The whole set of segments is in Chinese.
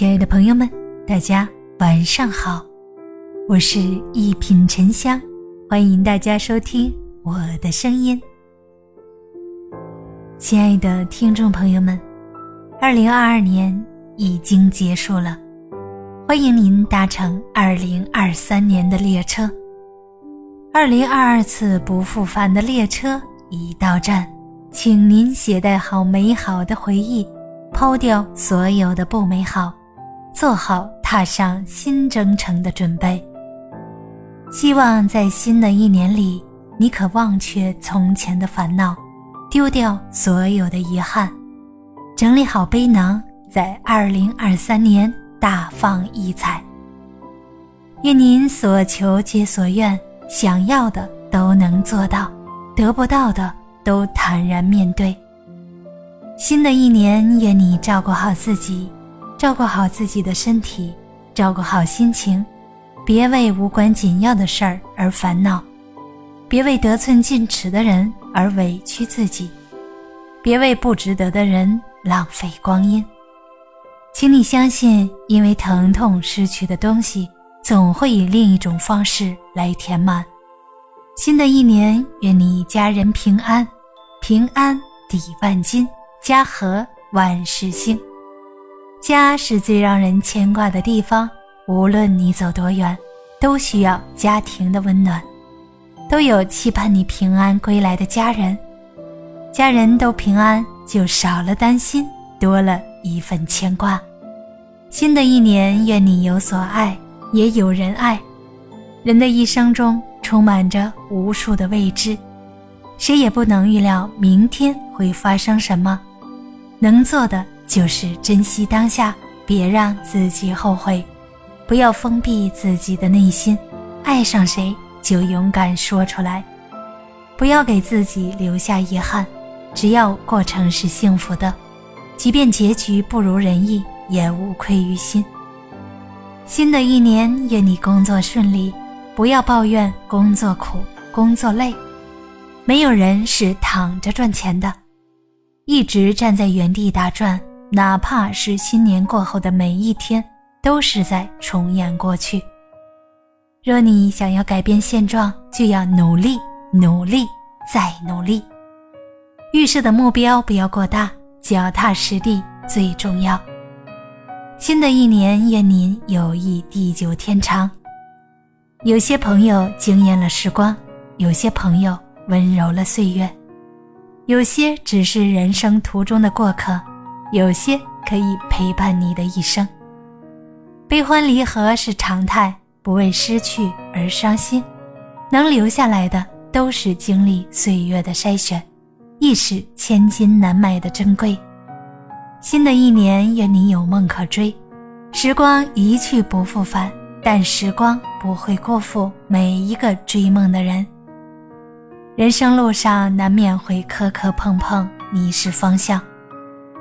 亲爱的朋友们，大家晚上好，我是一品沉香，欢迎大家收听我的声音。亲爱的听众朋友们，二零二二年已经结束了，欢迎您搭乘二零二三年的列车。二零二二次不复返的列车已到站，请您携带好美好的回忆，抛掉所有的不美好。做好踏上新征程的准备。希望在新的一年里，你可忘却从前的烦恼，丢掉所有的遗憾，整理好背囊，在二零二三年大放异彩。愿您所求皆所愿，想要的都能做到，得不到的都坦然面对。新的一年，愿你照顾好自己。照顾好自己的身体，照顾好心情，别为无关紧要的事儿而烦恼，别为得寸进尺的人而委屈自己，别为不值得的人浪费光阴。请你相信，因为疼痛失去的东西，总会以另一种方式来填满。新的一年，愿你家人平安，平安抵万金，家和万事兴。家是最让人牵挂的地方，无论你走多远，都需要家庭的温暖，都有期盼你平安归来的家人。家人都平安，就少了担心，多了一份牵挂。新的一年，愿你有所爱，也有人爱。人的一生中充满着无数的未知，谁也不能预料明天会发生什么，能做的。就是珍惜当下，别让自己后悔，不要封闭自己的内心，爱上谁就勇敢说出来，不要给自己留下遗憾，只要过程是幸福的，即便结局不如人意，也无愧于心。新的一年，愿你工作顺利，不要抱怨工作苦、工作累，没有人是躺着赚钱的，一直站在原地打转。哪怕是新年过后的每一天，都是在重演过去。若你想要改变现状，就要努力、努力再努力。预设的目标不要过大，脚踏实地最重要。新的一年，愿您友谊地久天长。有些朋友惊艳了时光，有些朋友温柔了岁月，有些只是人生途中的过客。有些可以陪伴你的一生。悲欢离合是常态，不为失去而伤心。能留下来的，都是经历岁月的筛选，亦是千金难买的珍贵。新的一年，愿你有梦可追。时光一去不复返，但时光不会辜负每一个追梦的人。人生路上难免会磕磕碰碰，迷失方向。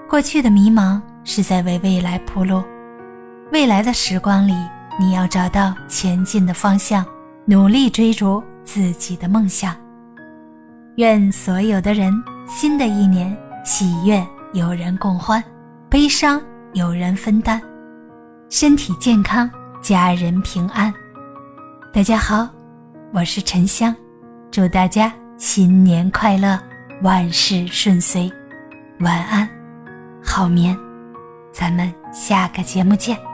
过去的迷茫是在为未来铺路，未来的时光里，你要找到前进的方向，努力追逐自己的梦想。愿所有的人，新的一年喜悦有人共欢，悲伤有人分担，身体健康，家人平安。大家好，我是沉香，祝大家新年快乐，万事顺遂，晚安。好眠，咱们下个节目见。